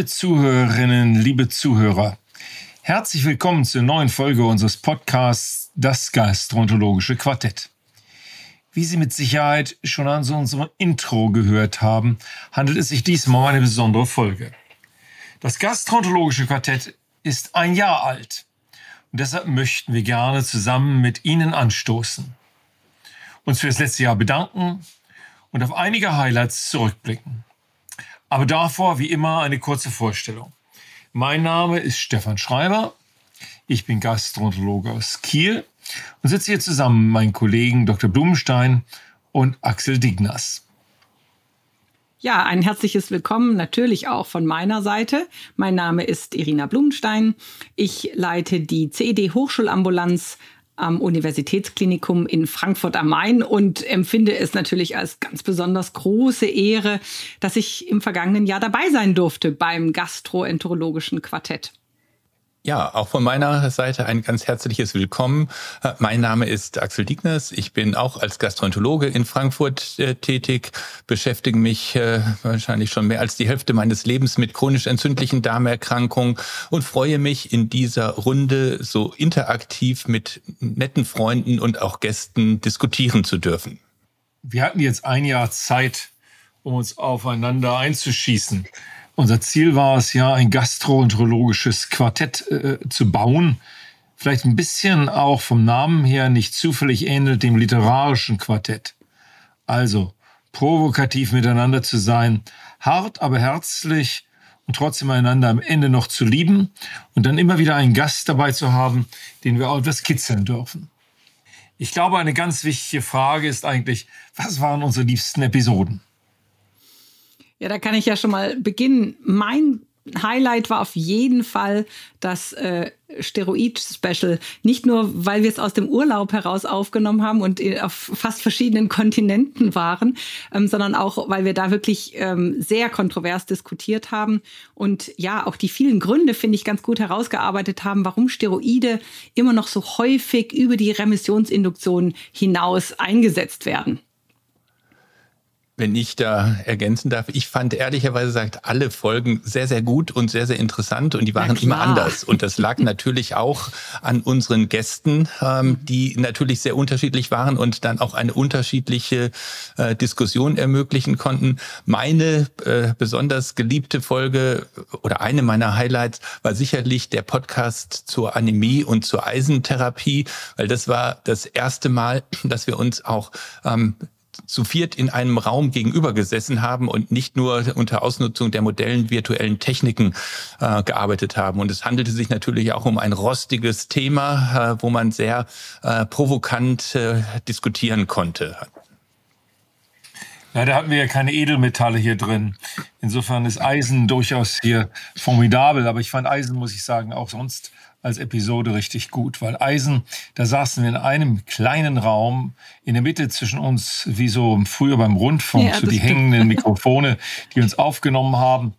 Liebe Zuhörerinnen, liebe Zuhörer, herzlich willkommen zur neuen Folge unseres Podcasts Das Gastroenterologische Quartett. Wie Sie mit Sicherheit schon an so unserem Intro gehört haben, handelt es sich diesmal um eine besondere Folge. Das Gastroenterologische Quartett ist ein Jahr alt und deshalb möchten wir gerne zusammen mit Ihnen anstoßen, uns für das letzte Jahr bedanken und auf einige Highlights zurückblicken. Aber davor wie immer eine kurze Vorstellung. Mein Name ist Stefan Schreiber. Ich bin Gastroenterologe aus Kiel und sitze hier zusammen mit meinen Kollegen Dr. Blumenstein und Axel Dignas. Ja, ein herzliches Willkommen natürlich auch von meiner Seite. Mein Name ist Irina Blumenstein. Ich leite die CED Hochschulambulanz am Universitätsklinikum in Frankfurt am Main und empfinde es natürlich als ganz besonders große Ehre, dass ich im vergangenen Jahr dabei sein durfte beim gastroenterologischen Quartett. Ja, auch von meiner Seite ein ganz herzliches Willkommen. Äh, mein Name ist Axel Digners. Ich bin auch als Gastroenterologe in Frankfurt äh, tätig, beschäftige mich äh, wahrscheinlich schon mehr als die Hälfte meines Lebens mit chronisch entzündlichen Darmerkrankungen und freue mich in dieser Runde so interaktiv mit netten Freunden und auch Gästen diskutieren zu dürfen. Wir hatten jetzt ein Jahr Zeit, um uns aufeinander einzuschießen. Unser Ziel war es ja, ein gastroenterologisches Quartett äh, zu bauen. Vielleicht ein bisschen auch vom Namen her nicht zufällig ähnelt dem literarischen Quartett. Also provokativ miteinander zu sein, hart, aber herzlich und trotzdem einander am Ende noch zu lieben und dann immer wieder einen Gast dabei zu haben, den wir auch etwas kitzeln dürfen. Ich glaube, eine ganz wichtige Frage ist eigentlich, was waren unsere liebsten Episoden? Ja, da kann ich ja schon mal beginnen. Mein Highlight war auf jeden Fall das äh, Steroid-Special. Nicht nur, weil wir es aus dem Urlaub heraus aufgenommen haben und äh, auf fast verschiedenen Kontinenten waren, ähm, sondern auch, weil wir da wirklich ähm, sehr kontrovers diskutiert haben und ja, auch die vielen Gründe, finde ich, ganz gut herausgearbeitet haben, warum Steroide immer noch so häufig über die Remissionsinduktion hinaus eingesetzt werden wenn ich da ergänzen darf. Ich fand ehrlicherweise sagt alle Folgen sehr, sehr gut und sehr, sehr interessant und die waren immer anders. Und das lag natürlich auch an unseren Gästen, ähm, die natürlich sehr unterschiedlich waren und dann auch eine unterschiedliche äh, Diskussion ermöglichen konnten. Meine äh, besonders geliebte Folge oder eine meiner Highlights war sicherlich der Podcast zur Anämie und zur Eisentherapie, weil das war das erste Mal, dass wir uns auch ähm, zu viert in einem Raum gegenüber gesessen haben und nicht nur unter Ausnutzung der modernen virtuellen Techniken äh, gearbeitet haben. Und es handelte sich natürlich auch um ein rostiges Thema, äh, wo man sehr äh, provokant äh, diskutieren konnte. Da hatten wir ja keine Edelmetalle hier drin. Insofern ist Eisen durchaus hier formidabel. Aber ich fand Eisen, muss ich sagen, auch sonst als Episode richtig gut, weil Eisen, da saßen wir in einem kleinen Raum in der Mitte zwischen uns, wie so früher beim Rundfunk, ja, so die stimmt. hängenden Mikrofone, die uns aufgenommen haben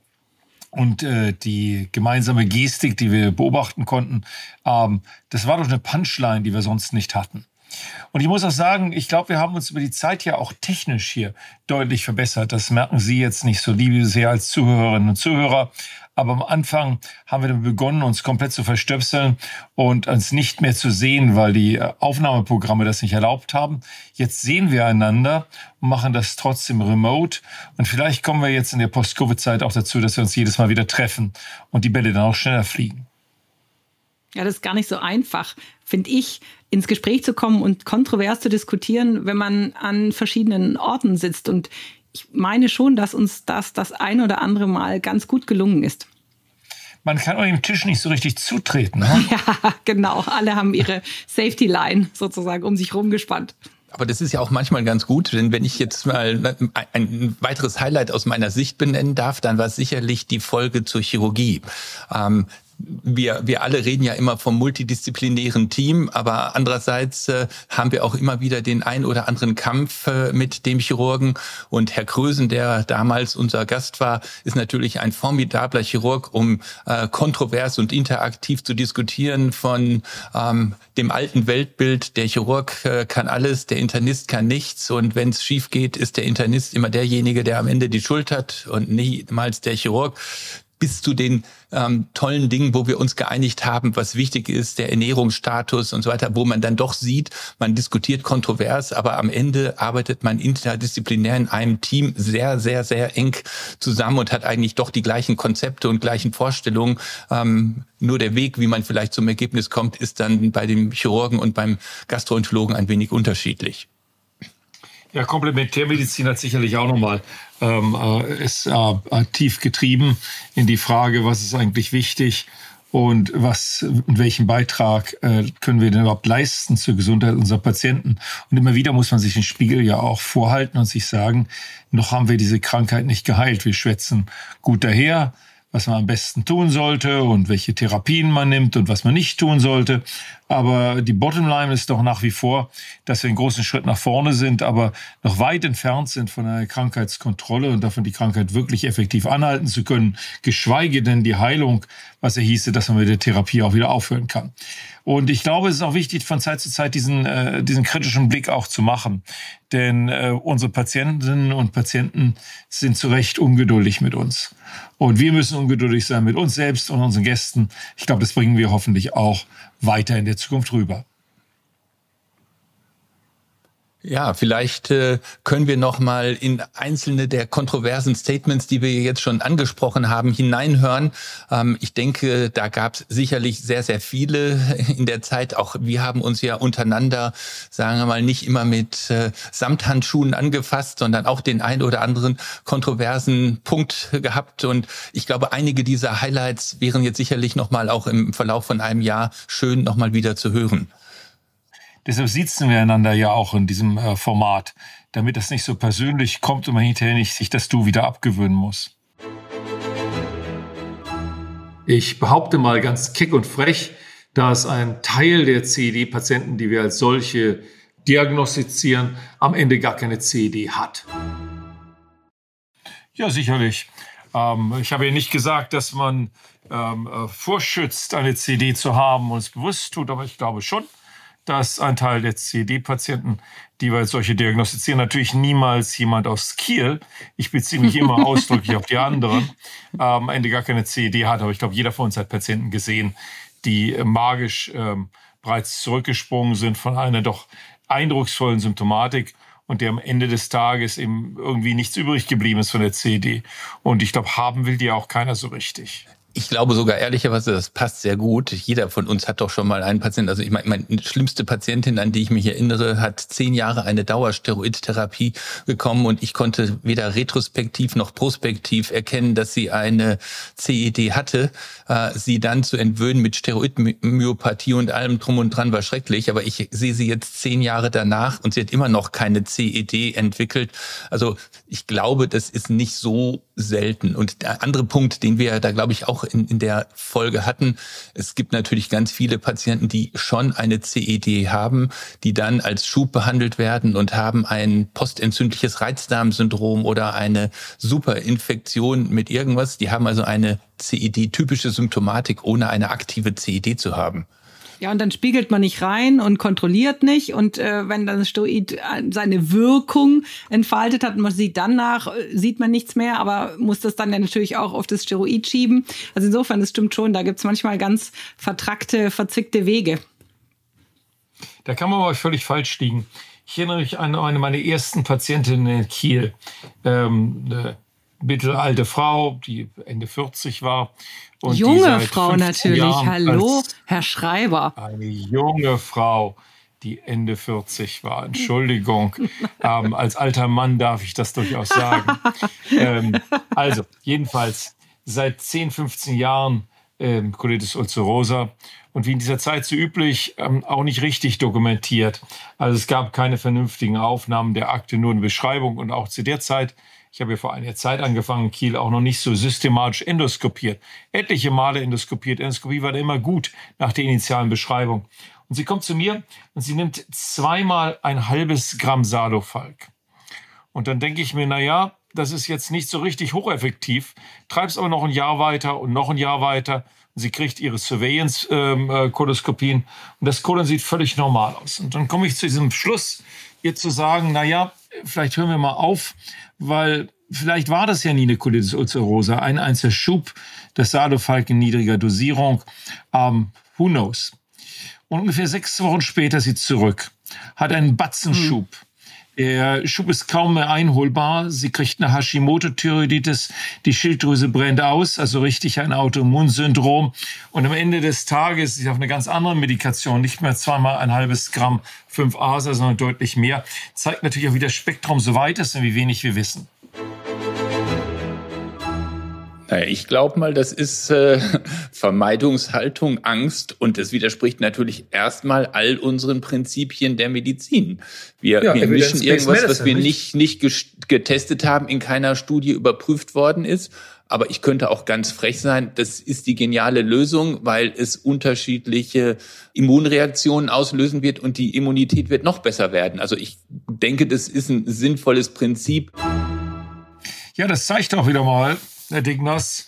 und äh, die gemeinsame Gestik, die wir beobachten konnten, ähm, das war doch eine Punchline, die wir sonst nicht hatten. Und ich muss auch sagen, ich glaube, wir haben uns über die Zeit ja auch technisch hier deutlich verbessert. Das merken Sie jetzt nicht so liebe sehr als Zuhörerinnen und Zuhörer. Aber am Anfang haben wir dann begonnen, uns komplett zu verstöpseln und uns nicht mehr zu sehen, weil die äh, Aufnahmeprogramme das nicht erlaubt haben. Jetzt sehen wir einander und machen das trotzdem remote. Und vielleicht kommen wir jetzt in der Post-Covid-Zeit auch dazu, dass wir uns jedes Mal wieder treffen und die Bälle dann auch schneller fliegen. Ja, das ist gar nicht so einfach, finde ich, ins Gespräch zu kommen und kontrovers zu diskutieren, wenn man an verschiedenen Orten sitzt. Und ich meine schon, dass uns das das ein oder andere Mal ganz gut gelungen ist. Man kann auch dem Tisch nicht so richtig zutreten. Ne? Ja, genau. Alle haben ihre Safety Line sozusagen um sich rumgespannt. Aber das ist ja auch manchmal ganz gut, denn wenn ich jetzt mal ein weiteres Highlight aus meiner Sicht benennen darf, dann war es sicherlich die Folge zur Chirurgie. Ähm, wir, wir alle reden ja immer vom multidisziplinären Team, aber andererseits äh, haben wir auch immer wieder den ein oder anderen Kampf äh, mit dem Chirurgen. Und Herr Krösen, der damals unser Gast war, ist natürlich ein formidabler Chirurg, um äh, kontrovers und interaktiv zu diskutieren von ähm, dem alten Weltbild, der Chirurg äh, kann alles, der Internist kann nichts. Und wenn es schief geht, ist der Internist immer derjenige, der am Ende die Schuld hat und niemals der Chirurg bis zu den ähm, tollen Dingen, wo wir uns geeinigt haben, was wichtig ist, der Ernährungsstatus und so weiter, wo man dann doch sieht, man diskutiert kontrovers, aber am Ende arbeitet man interdisziplinär in einem Team sehr, sehr, sehr eng zusammen und hat eigentlich doch die gleichen Konzepte und gleichen Vorstellungen. Ähm, nur der Weg, wie man vielleicht zum Ergebnis kommt, ist dann bei dem Chirurgen und beim Gastroenterologen ein wenig unterschiedlich. Ja, Komplementärmedizin hat sicherlich auch nochmal ähm, äh, ist äh, tief getrieben in die Frage, was ist eigentlich wichtig und was welchen Beitrag äh, können wir denn überhaupt leisten zur Gesundheit unserer Patienten. Und immer wieder muss man sich den Spiegel ja auch vorhalten und sich sagen, noch haben wir diese Krankheit nicht geheilt. Wir schwätzen gut daher, was man am besten tun sollte und welche Therapien man nimmt und was man nicht tun sollte. Aber die Bottomline ist doch nach wie vor, dass wir einen großen Schritt nach vorne sind, aber noch weit entfernt sind von einer Krankheitskontrolle und davon die Krankheit wirklich effektiv anhalten zu können, geschweige denn die Heilung, was er hieße, dass man mit der Therapie auch wieder aufhören kann. Und ich glaube, es ist auch wichtig, von Zeit zu Zeit diesen, äh, diesen kritischen Blick auch zu machen. Denn äh, unsere Patientinnen und Patienten sind zu Recht ungeduldig mit uns. Und wir müssen ungeduldig sein mit uns selbst und unseren Gästen. Ich glaube, das bringen wir hoffentlich auch weiter in der Zukunft rüber. Ja, vielleicht äh, können wir noch mal in einzelne der kontroversen Statements, die wir jetzt schon angesprochen haben, hineinhören. Ähm, ich denke, da gab es sicherlich sehr, sehr viele in der Zeit. Auch wir haben uns ja untereinander, sagen wir mal, nicht immer mit äh, Samthandschuhen angefasst, sondern auch den ein oder anderen kontroversen Punkt gehabt. Und ich glaube, einige dieser Highlights wären jetzt sicherlich noch mal auch im Verlauf von einem Jahr schön noch mal wieder zu hören. Deshalb sitzen wir einander ja auch in diesem äh, Format, damit das nicht so persönlich kommt und man hinterher nicht sich das Du wieder abgewöhnen muss. Ich behaupte mal ganz keck und frech, dass ein Teil der CED-Patienten, die wir als solche diagnostizieren, am Ende gar keine CED hat. Ja, sicherlich. Ähm, ich habe ja nicht gesagt, dass man ähm, äh, vorschützt, eine CD zu haben und es bewusst tut, aber ich glaube schon, dass ein Teil der CED-Patienten, die wir als solche diagnostizieren, natürlich niemals jemand aus Kiel, ich beziehe mich immer ausdrücklich auf die anderen, ähm, am Ende gar keine CED hat. Aber ich glaube, jeder von uns hat Patienten gesehen, die äh, magisch ähm, bereits zurückgesprungen sind von einer doch eindrucksvollen Symptomatik und der am Ende des Tages eben irgendwie nichts übrig geblieben ist von der CED. Und ich glaube, haben will die auch keiner so richtig. Ich glaube sogar ehrlicherweise, das passt sehr gut. Jeder von uns hat doch schon mal einen Patienten. Also ich meine, meine schlimmste Patientin, an die ich mich erinnere, hat zehn Jahre eine Dauersteroidtherapie bekommen und ich konnte weder retrospektiv noch prospektiv erkennen, dass sie eine CED hatte. Äh, sie dann zu entwöhnen mit Steroidmyopathie und allem drum und dran war schrecklich. Aber ich sehe sie jetzt zehn Jahre danach und sie hat immer noch keine CED entwickelt. Also ich glaube, das ist nicht so selten. Und der andere Punkt, den wir da, glaube ich, auch in, in der Folge hatten, es gibt natürlich ganz viele Patienten, die schon eine CED haben, die dann als Schub behandelt werden und haben ein postentzündliches Reizdarmsyndrom oder eine Superinfektion mit irgendwas. Die haben also eine CED-typische Symptomatik, ohne eine aktive CED zu haben. Ja, und dann spiegelt man nicht rein und kontrolliert nicht. Und äh, wenn dann das Steroid äh, seine Wirkung entfaltet hat, man sieht dann nach, äh, sieht man nichts mehr, aber muss das dann ja natürlich auch auf das Steroid schieben. Also insofern, das stimmt schon, da gibt's manchmal ganz vertrackte, verzickte Wege. Da kann man aber völlig falsch liegen. Ich erinnere mich an eine meiner ersten Patientinnen in Kiel. Ähm, eine mittelalte Frau, die Ende 40 war und junge Frau natürlich. Jahren Hallo, Herr Schreiber. Eine junge Frau, die Ende 40 war. Entschuldigung. ähm, als alter Mann darf ich das durchaus sagen. ähm, also, jedenfalls seit 10, 15 Jahren ähm, Colitis ulcerosa und wie in dieser Zeit so üblich ähm, auch nicht richtig dokumentiert. Also es gab keine vernünftigen Aufnahmen der Akte, nur eine Beschreibung und auch zu der Zeit ich habe ja vor einiger Zeit angefangen, Kiel auch noch nicht so systematisch endoskopiert. Etliche Male endoskopiert. Endoskopie war da immer gut nach der initialen Beschreibung. Und sie kommt zu mir und sie nimmt zweimal ein halbes Gramm Sadofalk. Und dann denke ich mir, na ja, das ist jetzt nicht so richtig hocheffektiv. Treib's aber noch ein Jahr weiter und noch ein Jahr weiter. Und sie kriegt ihre Surveillance-Koloskopien ähm, äh, und das Kolon sieht völlig normal aus. Und dann komme ich zu diesem Schluss, ihr zu sagen, na ja, vielleicht hören wir mal auf, weil vielleicht war das ja nie eine Colitis ulcerosa, ein einziger Schub des Sadofalk in niedriger Dosierung. Ähm, who knows? Und ungefähr sechs Wochen später ist sie zurück, hat einen Batzenschub. Hm. Der Schub ist kaum mehr einholbar. Sie kriegt eine Hashimoto-Thyreoiditis. Die Schilddrüse brennt aus, also richtig ein Autoimmunsyndrom. Und am Ende des Tages ist sie auf eine ganz andere Medikation, nicht mehr zweimal ein halbes Gramm 5-ASA, sondern deutlich mehr. Zeigt natürlich auch, wie das Spektrum so weit ist und wie wenig wir wissen. Ich glaube mal, das ist äh, Vermeidungshaltung, Angst und das widerspricht natürlich erstmal all unseren Prinzipien der Medizin. Wir, ja, wir mischen irgendwas, was wir nicht, nicht getestet haben, in keiner Studie überprüft worden ist. Aber ich könnte auch ganz frech sein, das ist die geniale Lösung, weil es unterschiedliche Immunreaktionen auslösen wird und die Immunität wird noch besser werden. Also ich denke, das ist ein sinnvolles Prinzip. Ja, das zeigt auch wieder mal, Herr Dignas,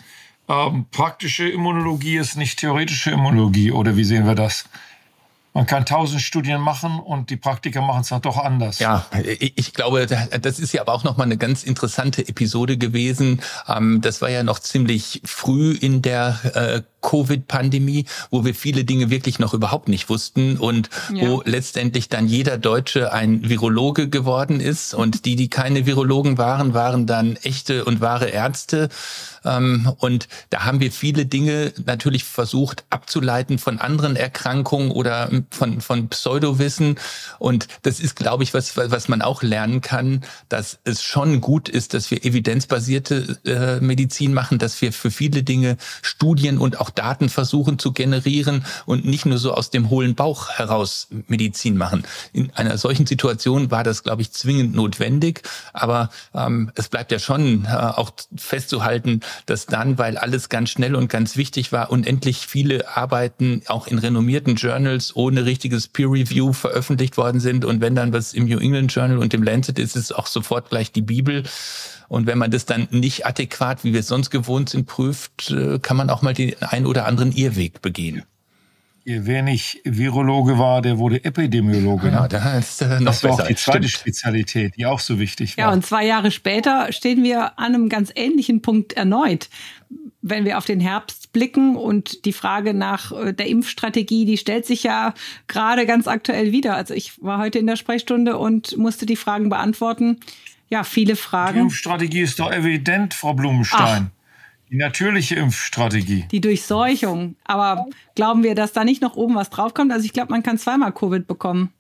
ähm, praktische Immunologie ist nicht theoretische Immunologie, oder wie sehen wir das? Man kann tausend Studien machen und die Praktiker machen es dann doch anders. Ja, ich glaube, das ist ja aber auch nochmal eine ganz interessante Episode gewesen. Ähm, das war ja noch ziemlich früh in der äh, Covid-Pandemie, wo wir viele Dinge wirklich noch überhaupt nicht wussten und ja. wo letztendlich dann jeder Deutsche ein Virologe geworden ist und die, die keine Virologen waren, waren dann echte und wahre Ärzte. Ähm, und da haben wir viele Dinge natürlich versucht abzuleiten von anderen Erkrankungen oder von, von Pseudowissen. Und das ist, glaube ich, was, was man auch lernen kann, dass es schon gut ist, dass wir evidenzbasierte äh, Medizin machen, dass wir für viele Dinge Studien und auch Daten versuchen zu generieren und nicht nur so aus dem hohlen Bauch heraus Medizin machen. In einer solchen Situation war das, glaube ich, zwingend notwendig. Aber ähm, es bleibt ja schon äh, auch festzuhalten, dass dann, weil alles ganz schnell und ganz wichtig war, unendlich viele Arbeiten auch in renommierten Journals ohne richtiges Peer Review veröffentlicht worden sind. Und wenn dann was im New England Journal und im Lancet ist, ist es auch sofort gleich die Bibel. Und wenn man das dann nicht adäquat, wie wir es sonst gewohnt sind, prüft, äh, kann man auch mal den ein oder anderen Irrweg begehen. Wer nicht Virologe war, der wurde Epidemiologe. Ja, ne? das, äh, noch das war auch die zweite stimmt. Spezialität, die auch so wichtig war. Ja, und zwei Jahre später stehen wir an einem ganz ähnlichen Punkt erneut. Wenn wir auf den Herbst blicken und die Frage nach äh, der Impfstrategie, die stellt sich ja gerade ganz aktuell wieder. Also ich war heute in der Sprechstunde und musste die Fragen beantworten. Ja, viele Fragen. Die Impfstrategie ist doch evident, Frau Blumenstein. Ach. Die natürliche Impfstrategie. Die Durchseuchung. Aber glauben wir, dass da nicht noch oben was draufkommt? Also ich glaube, man kann zweimal Covid bekommen.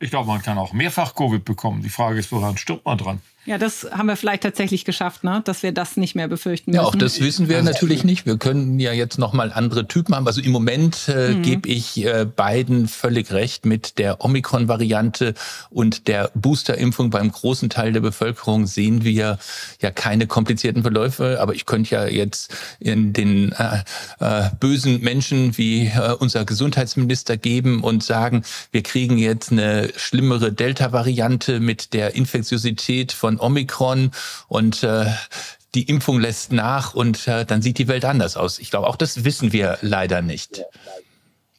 Ich glaube, man kann auch mehrfach Covid bekommen. Die Frage ist, woran stirbt man dran? Ja, das haben wir vielleicht tatsächlich geschafft, ne? dass wir das nicht mehr befürchten müssen. Ja, auch das wissen wir natürlich nicht. Wir können ja jetzt noch mal andere Typen haben. Also im Moment äh, mhm. gebe ich äh, beiden völlig recht mit der Omikron-Variante und der Booster-Impfung. Beim großen Teil der Bevölkerung sehen wir ja keine komplizierten Verläufe. Aber ich könnte ja jetzt in den äh, äh, bösen Menschen wie äh, unser Gesundheitsminister geben und sagen, wir kriegen jetzt eine schlimmere Delta-Variante mit der Infektiosität von von Omikron und äh, die Impfung lässt nach und äh, dann sieht die Welt anders aus. Ich glaube, auch das wissen wir leider nicht.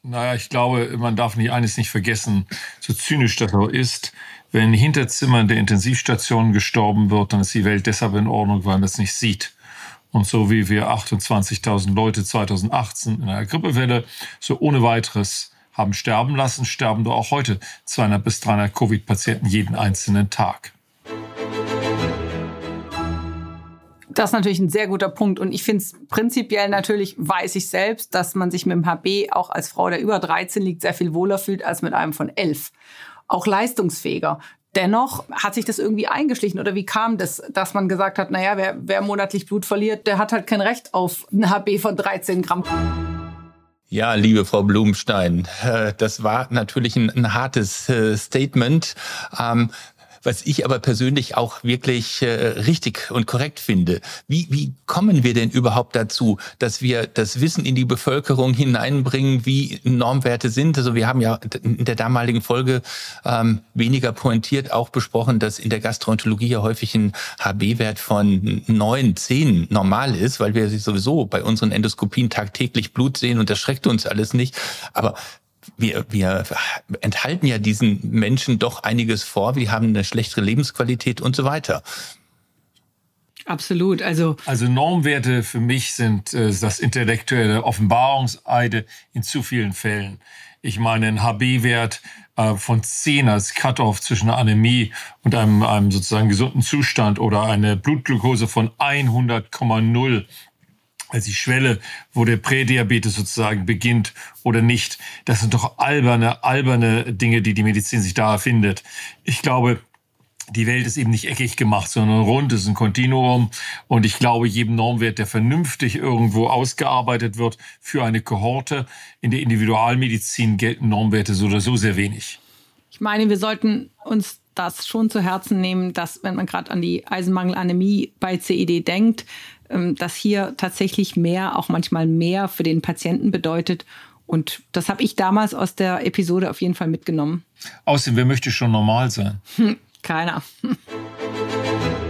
Naja, ich glaube, man darf nicht eines nicht vergessen, so zynisch das auch ist. Wenn in Hinterzimmern der Intensivstationen gestorben wird, dann ist die Welt deshalb in Ordnung, weil man es nicht sieht. Und so wie wir 28.000 Leute 2018 in einer Grippewelle so ohne weiteres haben sterben lassen, sterben doch auch heute 200 bis 300 Covid-Patienten jeden einzelnen Tag. Das ist natürlich ein sehr guter Punkt. Und ich finde es prinzipiell natürlich, weiß ich selbst, dass man sich mit dem HB auch als Frau, der über 13 liegt, sehr viel wohler fühlt als mit einem von 11. Auch leistungsfähiger. Dennoch hat sich das irgendwie eingeschlichen. Oder wie kam das, dass man gesagt hat, naja, wer, wer monatlich Blut verliert, der hat halt kein Recht auf ein HB von 13 Gramm. Ja, liebe Frau Blumstein, äh, das war natürlich ein, ein hartes äh, Statement. Was ich aber persönlich auch wirklich äh, richtig und korrekt finde. Wie, wie kommen wir denn überhaupt dazu, dass wir das Wissen in die Bevölkerung hineinbringen, wie Normwerte sind? Also wir haben ja in der damaligen Folge ähm, weniger pointiert auch besprochen, dass in der Gastroenterologie ja häufig ein HB-Wert von neun, zehn normal ist, weil wir sowieso bei unseren Endoskopien tagtäglich Blut sehen und das schreckt uns alles nicht. Aber wir, wir enthalten ja diesen Menschen doch einiges vor. Wir haben eine schlechtere Lebensqualität und so weiter. Absolut. Also, also Normwerte für mich sind äh, das intellektuelle Offenbarungseide in zu vielen Fällen. Ich meine, ein HB-Wert äh, von 10 als Cut-off zwischen einer Anämie und einem, einem sozusagen gesunden Zustand oder eine Blutglucose von 100,0 als die Schwelle, wo der Prädiabetes sozusagen beginnt oder nicht. Das sind doch alberne, alberne Dinge, die die Medizin sich da erfindet. Ich glaube, die Welt ist eben nicht eckig gemacht, sondern rund, es ist ein Kontinuum. Und ich glaube, jedem Normwert, der vernünftig irgendwo ausgearbeitet wird für eine Kohorte, in der Individualmedizin gelten Normwerte so oder so sehr wenig. Ich meine, wir sollten uns das schon zu Herzen nehmen, dass, wenn man gerade an die Eisenmangelanämie bei CED denkt, ähm, dass hier tatsächlich mehr, auch manchmal mehr für den Patienten bedeutet. Und das habe ich damals aus der Episode auf jeden Fall mitgenommen. Außerdem, wer möchte schon normal sein? Keiner.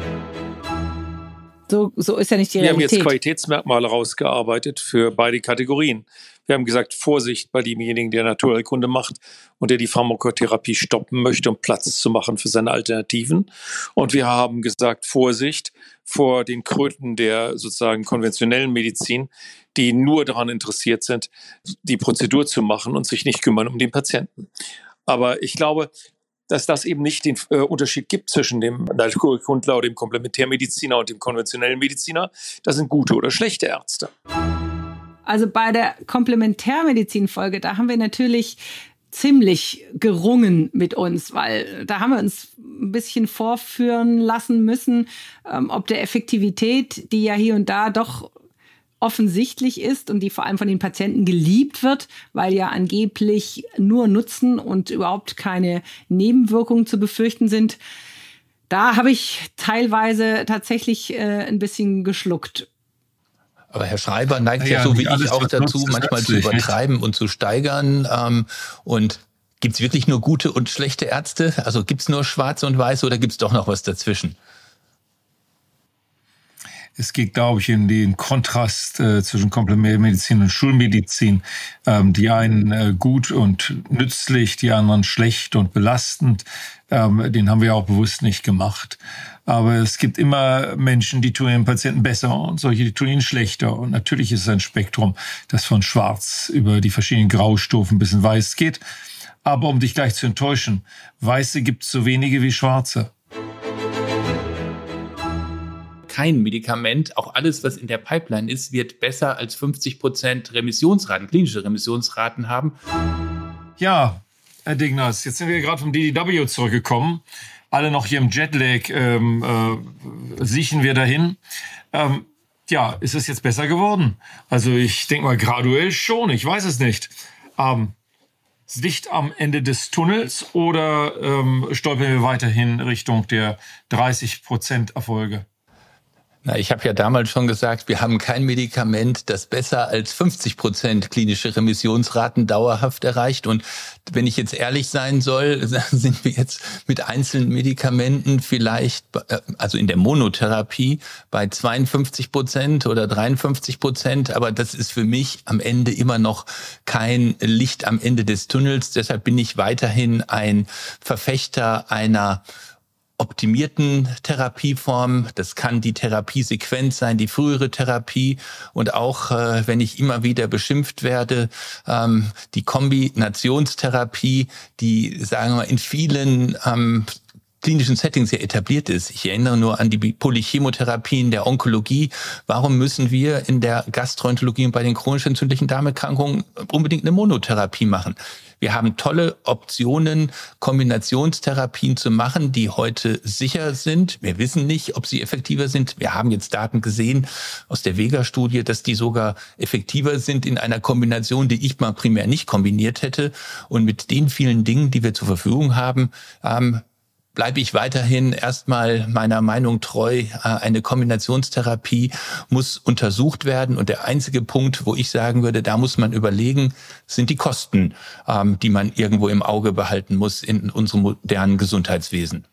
So, so ist ja nicht die Wir Realität. haben jetzt Qualitätsmerkmale rausgearbeitet für beide Kategorien. Wir haben gesagt, Vorsicht bei demjenigen, der Naturheilkunde macht und der die Pharmakotherapie stoppen möchte, um Platz zu machen für seine Alternativen. Und wir haben gesagt, Vorsicht vor den Kröten der sozusagen konventionellen Medizin, die nur daran interessiert sind, die Prozedur zu machen und sich nicht kümmern um den Patienten. Aber ich glaube, dass das eben nicht den äh, Unterschied gibt zwischen dem Naturkundler dem Komplementärmediziner und dem konventionellen Mediziner. Das sind gute oder schlechte Ärzte. Also bei der Komplementärmedizin-Folge, da haben wir natürlich ziemlich gerungen mit uns, weil da haben wir uns ein bisschen vorführen lassen müssen, ähm, ob der Effektivität, die ja hier und da doch offensichtlich ist und die vor allem von den Patienten geliebt wird, weil ja angeblich nur Nutzen und überhaupt keine Nebenwirkungen zu befürchten sind. Da habe ich teilweise tatsächlich äh, ein bisschen geschluckt. Aber Herr Schreiber neigt ja, ja so wie ich auch dazu, manchmal zu übertreiben und zu steigern. Ähm, und gibt es wirklich nur gute und schlechte Ärzte? Also gibt es nur schwarze und weiße oder gibt es doch noch was dazwischen? Es geht, glaube ich, in den Kontrast äh, zwischen Komplementärmedizin und Schulmedizin. Ähm, die einen äh, gut und nützlich, die anderen schlecht und belastend. Ähm, den haben wir auch bewusst nicht gemacht. Aber es gibt immer Menschen, die tun ihren Patienten besser und solche, die tun ihnen schlechter. Und natürlich ist es ein Spektrum, das von schwarz über die verschiedenen Graustufen bis in weiß geht. Aber um dich gleich zu enttäuschen, Weiße gibt es so wenige wie Schwarze kein Medikament, auch alles, was in der Pipeline ist, wird besser als 50 Prozent Remissionsraten, klinische Remissionsraten haben. Ja, Herr Dignas, jetzt sind wir gerade vom DDW zurückgekommen. Alle noch hier im Jetlag ähm, äh, siechen wir dahin. Ähm, ja, ist es jetzt besser geworden? Also ich denke mal graduell schon, ich weiß es nicht. Ähm, Licht am Ende des Tunnels oder ähm, stolpern wir weiterhin Richtung der 30 Prozent Erfolge? Na, ich habe ja damals schon gesagt, wir haben kein Medikament, das besser als 50 Prozent klinische Remissionsraten dauerhaft erreicht. Und wenn ich jetzt ehrlich sein soll, sind wir jetzt mit einzelnen Medikamenten vielleicht, äh, also in der Monotherapie, bei 52 Prozent oder 53 Prozent. Aber das ist für mich am Ende immer noch kein Licht am Ende des Tunnels. Deshalb bin ich weiterhin ein Verfechter einer optimierten Therapieform. Das kann die Therapiesequenz sein, die frühere Therapie und auch, äh, wenn ich immer wieder beschimpft werde, ähm, die Kombinationstherapie, die, sagen wir mal, in vielen ähm, klinischen Settings sehr etabliert ist. Ich erinnere nur an die Polychemotherapien der Onkologie. Warum müssen wir in der Gastroenterologie und bei den chronisch entzündlichen Darmerkrankungen unbedingt eine Monotherapie machen? Wir haben tolle Optionen, Kombinationstherapien zu machen, die heute sicher sind. Wir wissen nicht, ob sie effektiver sind. Wir haben jetzt Daten gesehen aus der Vega-Studie, dass die sogar effektiver sind in einer Kombination, die ich mal primär nicht kombiniert hätte. Und mit den vielen Dingen, die wir zur Verfügung haben, ähm, bleibe ich weiterhin erstmal meiner Meinung treu. Äh, eine Kombinationstherapie muss untersucht werden. Und der einzige Punkt, wo ich sagen würde, da muss man überlegen, sind die Kosten, ähm, die man irgendwo im Auge behalten muss in unserem modernen Gesundheitswesen.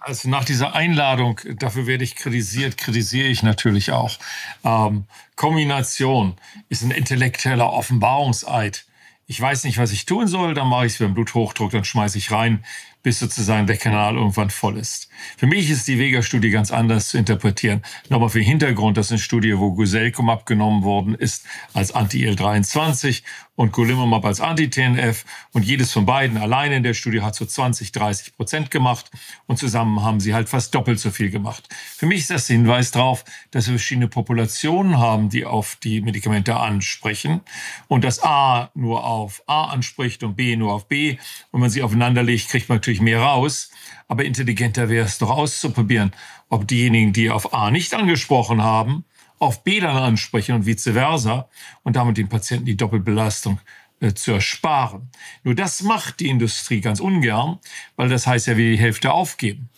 Also nach dieser Einladung, dafür werde ich kritisiert, kritisiere ich natürlich auch. Ähm, Kombination ist ein intellektueller Offenbarungseid. Ich weiß nicht, was ich tun soll, dann mache ich es den Bluthochdruck, dann schmeiße ich rein bis sozusagen der Kanal irgendwann voll ist. Für mich ist die Vega-Studie ganz anders zu interpretieren. Nochmal für den Hintergrund, das ist eine Studie, wo Guselkum abgenommen worden ist als Anti-L23 und Golimumab als Anti-TNF. Und jedes von beiden alleine in der Studie hat so 20, 30 Prozent gemacht. Und zusammen haben sie halt fast doppelt so viel gemacht. Für mich ist das Hinweis darauf, dass wir verschiedene Populationen haben, die auf die Medikamente ansprechen. Und dass A nur auf A anspricht und B nur auf B. Wenn man sie aufeinander legt, kriegt man natürlich mehr raus. Aber intelligenter wäre es doch auszuprobieren, ob diejenigen, die auf A nicht angesprochen haben, auf B dann ansprechen und vice versa und damit den Patienten die Doppelbelastung äh, zu ersparen. Nur das macht die Industrie ganz ungern, weil das heißt ja, wir die Hälfte aufgeben.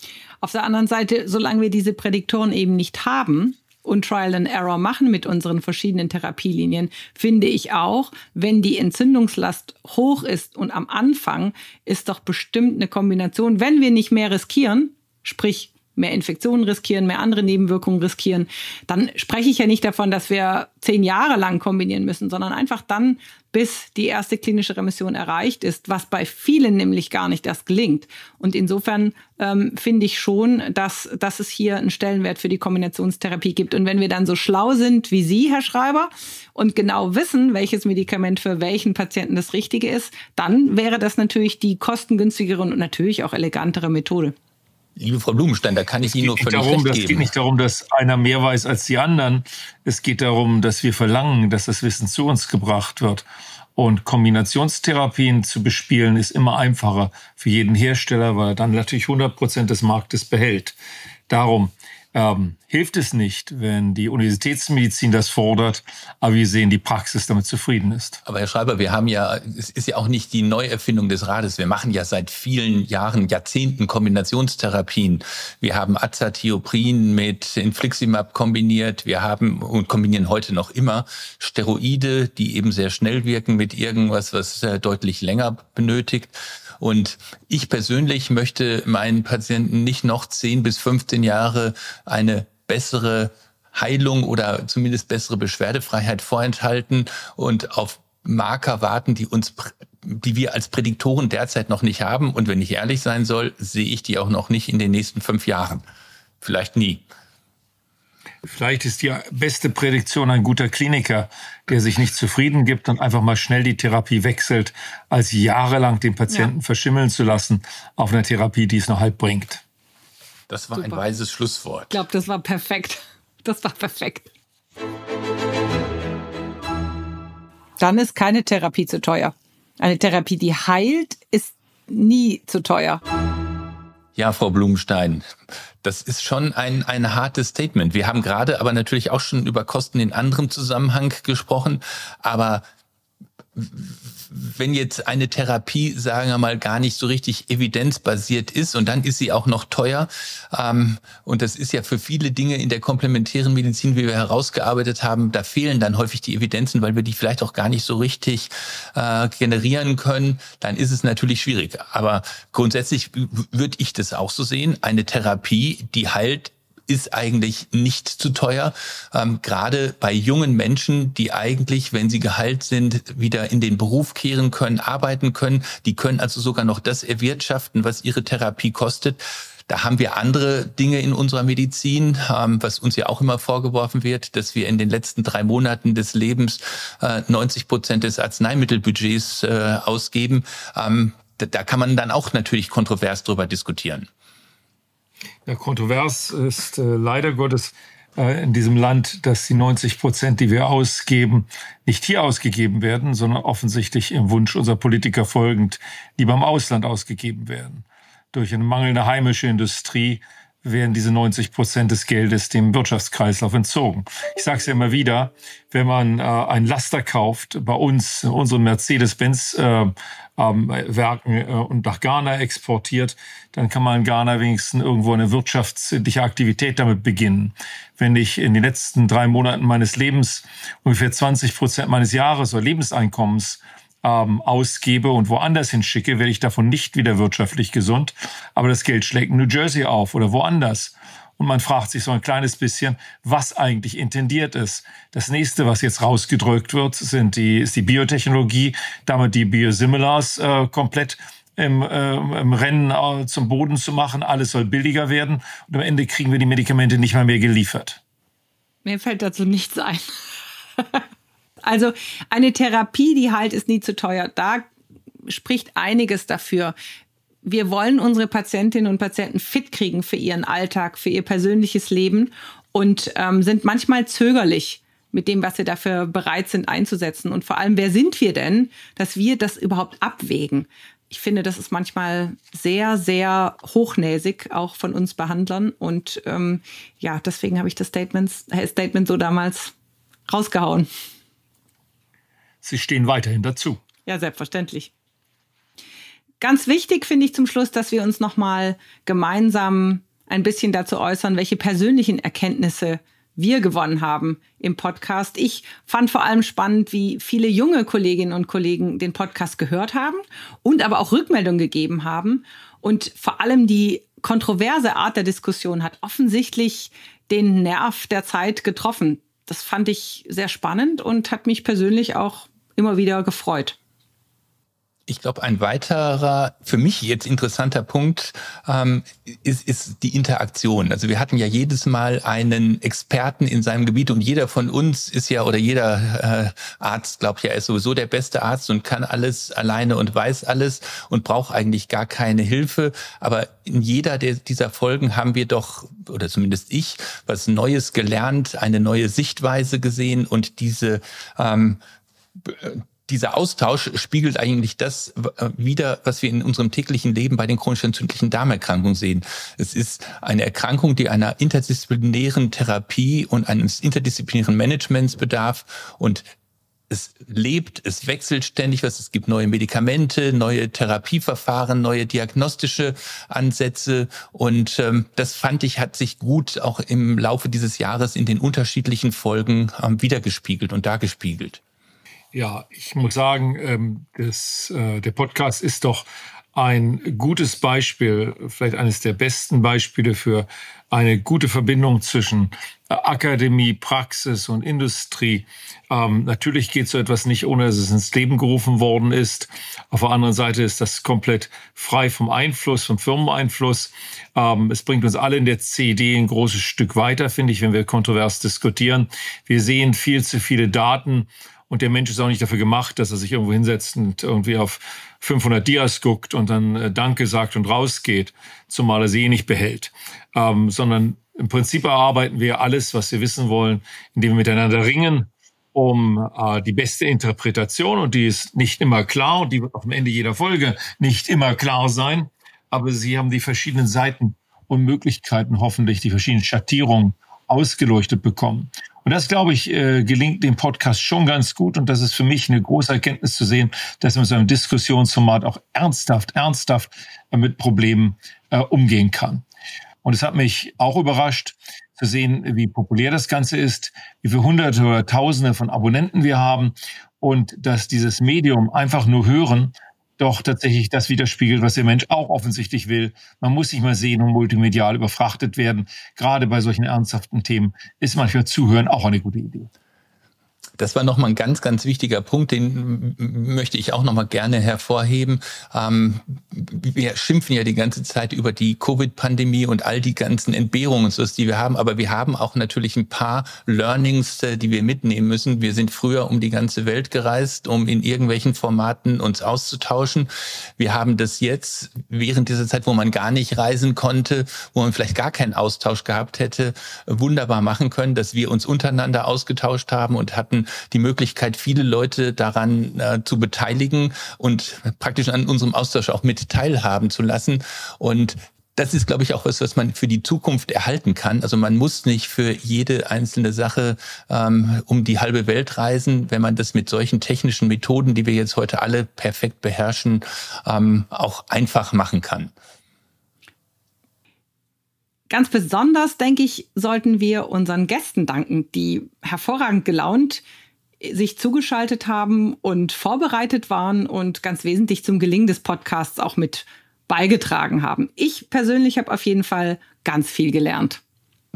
Auf der anderen Seite, solange wir diese Prädiktoren eben nicht haben, und Trial and Error machen mit unseren verschiedenen Therapielinien, finde ich auch, wenn die Entzündungslast hoch ist und am Anfang ist doch bestimmt eine Kombination, wenn wir nicht mehr riskieren, sprich mehr Infektionen riskieren, mehr andere Nebenwirkungen riskieren, dann spreche ich ja nicht davon, dass wir zehn Jahre lang kombinieren müssen, sondern einfach dann, bis die erste klinische Remission erreicht ist, was bei vielen nämlich gar nicht erst gelingt. Und insofern ähm, finde ich schon, dass, dass es hier einen Stellenwert für die Kombinationstherapie gibt. Und wenn wir dann so schlau sind wie Sie, Herr Schreiber, und genau wissen, welches Medikament für welchen Patienten das Richtige ist, dann wäre das natürlich die kostengünstigere und natürlich auch elegantere Methode. Liebe Frau Blumenstein, da kann ich Ihnen nur völlig darum, recht geben. Es geht nicht darum, dass einer mehr weiß als die anderen. Es geht darum, dass wir verlangen, dass das Wissen zu uns gebracht wird. Und Kombinationstherapien zu bespielen ist immer einfacher für jeden Hersteller, weil er dann natürlich 100 Prozent des Marktes behält. Darum ähm, hilft es nicht, wenn die Universitätsmedizin das fordert, aber wir sehen, die Praxis damit zufrieden ist. Aber Herr Schreiber, wir haben ja, es ist ja auch nicht die Neuerfindung des Rades. Wir machen ja seit vielen Jahren, Jahrzehnten Kombinationstherapien. Wir haben Azathioprin mit Infliximab kombiniert. Wir haben und kombinieren heute noch immer Steroide, die eben sehr schnell wirken mit irgendwas, was äh, deutlich länger benötigt. Und ich persönlich möchte meinen Patienten nicht noch 10 bis 15 Jahre eine bessere Heilung oder zumindest bessere Beschwerdefreiheit vorenthalten und auf Marker warten, die uns die wir als Prädiktoren derzeit noch nicht haben. Und wenn ich ehrlich sein soll, sehe ich die auch noch nicht in den nächsten fünf Jahren. Vielleicht nie. Vielleicht ist die beste Prädiktion ein guter Kliniker, der sich nicht zufrieden gibt und einfach mal schnell die Therapie wechselt, als jahrelang den Patienten ja. verschimmeln zu lassen auf einer Therapie, die es noch halb bringt. Das war Super. ein weises Schlusswort. Ich glaube, das war perfekt. Das war perfekt. Dann ist keine Therapie zu teuer. Eine Therapie, die heilt, ist nie zu teuer. Ja, Frau Blumenstein, das ist schon ein, ein hartes Statement. Wir haben gerade aber natürlich auch schon über Kosten in anderem Zusammenhang gesprochen. Aber wenn jetzt eine Therapie, sagen wir mal, gar nicht so richtig evidenzbasiert ist und dann ist sie auch noch teuer, ähm, und das ist ja für viele Dinge in der komplementären Medizin, wie wir herausgearbeitet haben, da fehlen dann häufig die Evidenzen, weil wir die vielleicht auch gar nicht so richtig äh, generieren können, dann ist es natürlich schwierig. Aber grundsätzlich würde ich das auch so sehen. Eine Therapie, die heilt ist eigentlich nicht zu teuer. Ähm, gerade bei jungen Menschen, die eigentlich, wenn sie geheilt sind, wieder in den Beruf kehren können, arbeiten können. Die können also sogar noch das erwirtschaften, was ihre Therapie kostet. Da haben wir andere Dinge in unserer Medizin, ähm, was uns ja auch immer vorgeworfen wird, dass wir in den letzten drei Monaten des Lebens äh, 90 Prozent des Arzneimittelbudgets äh, ausgeben. Ähm, da, da kann man dann auch natürlich kontrovers drüber diskutieren. Ja, kontrovers ist äh, leider Gottes äh, in diesem Land, dass die 90 Prozent, die wir ausgeben, nicht hier ausgegeben werden, sondern offensichtlich im Wunsch unserer Politiker folgend lieber im Ausland ausgegeben werden. Durch eine mangelnde heimische Industrie werden diese 90 Prozent des Geldes dem Wirtschaftskreislauf entzogen. Ich sage es ja immer wieder, wenn man äh, einen Laster kauft, bei uns, unseren Mercedes-Benz äh, ähm, Werken äh, und nach Ghana exportiert, dann kann man in Ghana wenigstens irgendwo eine wirtschaftliche Aktivität damit beginnen. Wenn ich in den letzten drei Monaten meines Lebens ungefähr 20 Prozent meines Jahres oder Lebenseinkommens ähm, ausgebe und woanders hinschicke, werde ich davon nicht wieder wirtschaftlich gesund. Aber das Geld schlägt in New Jersey auf oder woanders. Und man fragt sich so ein kleines bisschen, was eigentlich intendiert ist. Das nächste, was jetzt rausgedrückt wird, sind die, ist die Biotechnologie, damit die Biosimilars äh, komplett im, äh, im Rennen äh, zum Boden zu machen. Alles soll billiger werden und am Ende kriegen wir die Medikamente nicht mal mehr geliefert. Mir fällt dazu nichts ein. also eine Therapie, die halt ist nie zu teuer. Da spricht einiges dafür. Wir wollen unsere Patientinnen und Patienten fit kriegen für ihren Alltag, für ihr persönliches Leben und ähm, sind manchmal zögerlich mit dem, was wir dafür bereit sind einzusetzen. Und vor allem, wer sind wir denn, dass wir das überhaupt abwägen? Ich finde, das ist manchmal sehr, sehr hochnäsig, auch von uns Behandlern. Und ähm, ja, deswegen habe ich das Statement, Statement so damals rausgehauen. Sie stehen weiterhin dazu. Ja, selbstverständlich. Ganz wichtig finde ich zum Schluss, dass wir uns nochmal gemeinsam ein bisschen dazu äußern, welche persönlichen Erkenntnisse wir gewonnen haben im Podcast. Ich fand vor allem spannend, wie viele junge Kolleginnen und Kollegen den Podcast gehört haben und aber auch Rückmeldungen gegeben haben. Und vor allem die kontroverse Art der Diskussion hat offensichtlich den Nerv der Zeit getroffen. Das fand ich sehr spannend und hat mich persönlich auch immer wieder gefreut. Ich glaube, ein weiterer, für mich jetzt interessanter Punkt ähm, ist, ist die Interaktion. Also wir hatten ja jedes Mal einen Experten in seinem Gebiet und jeder von uns ist ja, oder jeder äh, Arzt, glaube ich, ja, ist sowieso der beste Arzt und kann alles alleine und weiß alles und braucht eigentlich gar keine Hilfe. Aber in jeder der, dieser Folgen haben wir doch, oder zumindest ich, was Neues gelernt, eine neue Sichtweise gesehen und diese ähm, dieser Austausch spiegelt eigentlich das äh, wieder, was wir in unserem täglichen Leben bei den chronisch entzündlichen Darmerkrankungen sehen. Es ist eine Erkrankung, die einer interdisziplinären Therapie und eines interdisziplinären Managements bedarf und es lebt, es wechselt ständig was. Es gibt neue Medikamente, neue Therapieverfahren, neue diagnostische Ansätze. Und ähm, das fand ich, hat sich gut auch im Laufe dieses Jahres in den unterschiedlichen Folgen ähm, wiedergespiegelt und dargespiegelt. Ja, ich muss sagen, ähm, das, äh, der Podcast ist doch ein gutes Beispiel, vielleicht eines der besten Beispiele für eine gute Verbindung zwischen äh, Akademie, Praxis und Industrie. Ähm, natürlich geht so etwas nicht, ohne dass es ins Leben gerufen worden ist. Auf der anderen Seite ist das komplett frei vom Einfluss, vom Firmeneinfluss. Ähm, es bringt uns alle in der CD ein großes Stück weiter, finde ich, wenn wir kontrovers diskutieren. Wir sehen viel zu viele Daten und der Mensch ist auch nicht dafür gemacht, dass er sich irgendwo hinsetzt und irgendwie auf 500 Dias guckt und dann äh, Danke sagt und rausgeht, zumal er sie eh nicht behält. Ähm, sondern im Prinzip erarbeiten wir alles, was wir wissen wollen, indem wir miteinander ringen um äh, die beste Interpretation und die ist nicht immer klar und die wird auch am Ende jeder Folge nicht immer klar sein, aber sie haben die verschiedenen Seiten und Möglichkeiten hoffentlich, die verschiedenen Schattierungen ausgeleuchtet bekommen. Und das, glaube ich, äh, gelingt dem Podcast schon ganz gut. Und das ist für mich eine große Erkenntnis zu sehen, dass man so einem Diskussionsformat auch ernsthaft, ernsthaft mit Problemen äh, umgehen kann. Und es hat mich auch überrascht zu sehen, wie populär das Ganze ist, wie viele Hunderte oder Tausende von Abonnenten wir haben und dass dieses Medium einfach nur hören doch tatsächlich das widerspiegelt, was der Mensch auch offensichtlich will. Man muss sich mal sehen und multimedial überfrachtet werden. Gerade bei solchen ernsthaften Themen ist manchmal Zuhören auch eine gute Idee. Das war nochmal ein ganz, ganz wichtiger Punkt, den möchte ich auch nochmal gerne hervorheben. Ähm, wir schimpfen ja die ganze Zeit über die Covid-Pandemie und all die ganzen Entbehrungen, die wir haben, aber wir haben auch natürlich ein paar Learnings, äh, die wir mitnehmen müssen. Wir sind früher um die ganze Welt gereist, um in irgendwelchen Formaten uns auszutauschen. Wir haben das jetzt während dieser Zeit, wo man gar nicht reisen konnte, wo man vielleicht gar keinen Austausch gehabt hätte, wunderbar machen können, dass wir uns untereinander ausgetauscht haben und hatten die Möglichkeit, viele Leute daran äh, zu beteiligen und praktisch an unserem Austausch auch mit teilhaben zu lassen. Und das ist, glaube ich, auch was, was man für die Zukunft erhalten kann. Also man muss nicht für jede einzelne Sache ähm, um die halbe Welt reisen, wenn man das mit solchen technischen Methoden, die wir jetzt heute alle perfekt beherrschen, ähm, auch einfach machen kann. Ganz besonders, denke ich, sollten wir unseren Gästen danken, die hervorragend gelaunt sich zugeschaltet haben und vorbereitet waren und ganz wesentlich zum Gelingen des Podcasts auch mit beigetragen haben. Ich persönlich habe auf jeden Fall ganz viel gelernt.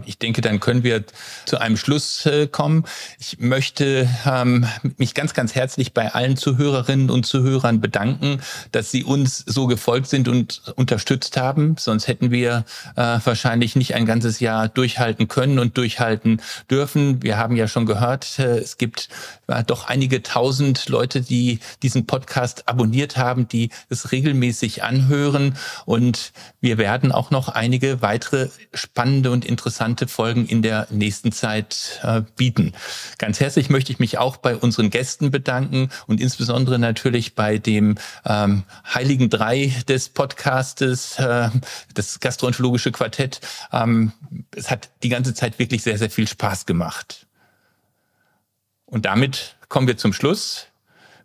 Ich denke, dann können wir zu einem Schluss äh, kommen. Ich möchte ähm, mich ganz, ganz herzlich bei allen Zuhörerinnen und Zuhörern bedanken, dass sie uns so gefolgt sind und unterstützt haben. Sonst hätten wir äh, wahrscheinlich nicht ein ganzes Jahr durchhalten können und durchhalten dürfen. Wir haben ja schon gehört, äh, es gibt äh, doch einige tausend Leute, die diesen Podcast abonniert haben, die es regelmäßig anhören. Und wir werden auch noch einige weitere spannende und interessante interessante Folgen in der nächsten Zeit äh, bieten. Ganz herzlich möchte ich mich auch bei unseren Gästen bedanken und insbesondere natürlich bei dem ähm, Heiligen Drei des Podcastes, äh, das gastroenterologische Quartett. Ähm, es hat die ganze Zeit wirklich sehr, sehr viel Spaß gemacht. Und damit kommen wir zum Schluss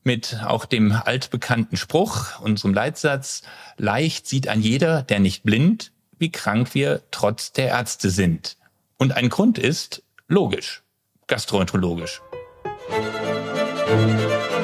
mit auch dem altbekannten Spruch, unserem Leitsatz, leicht sieht ein jeder, der nicht blind, wie krank wir trotz der Ärzte sind. Und ein Grund ist logisch, gastroenterologisch. Musik